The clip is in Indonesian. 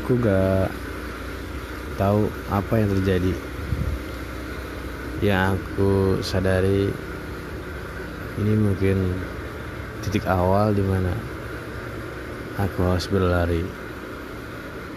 aku gak tahu apa yang terjadi. Yang aku sadari ini mungkin titik awal di mana aku harus berlari.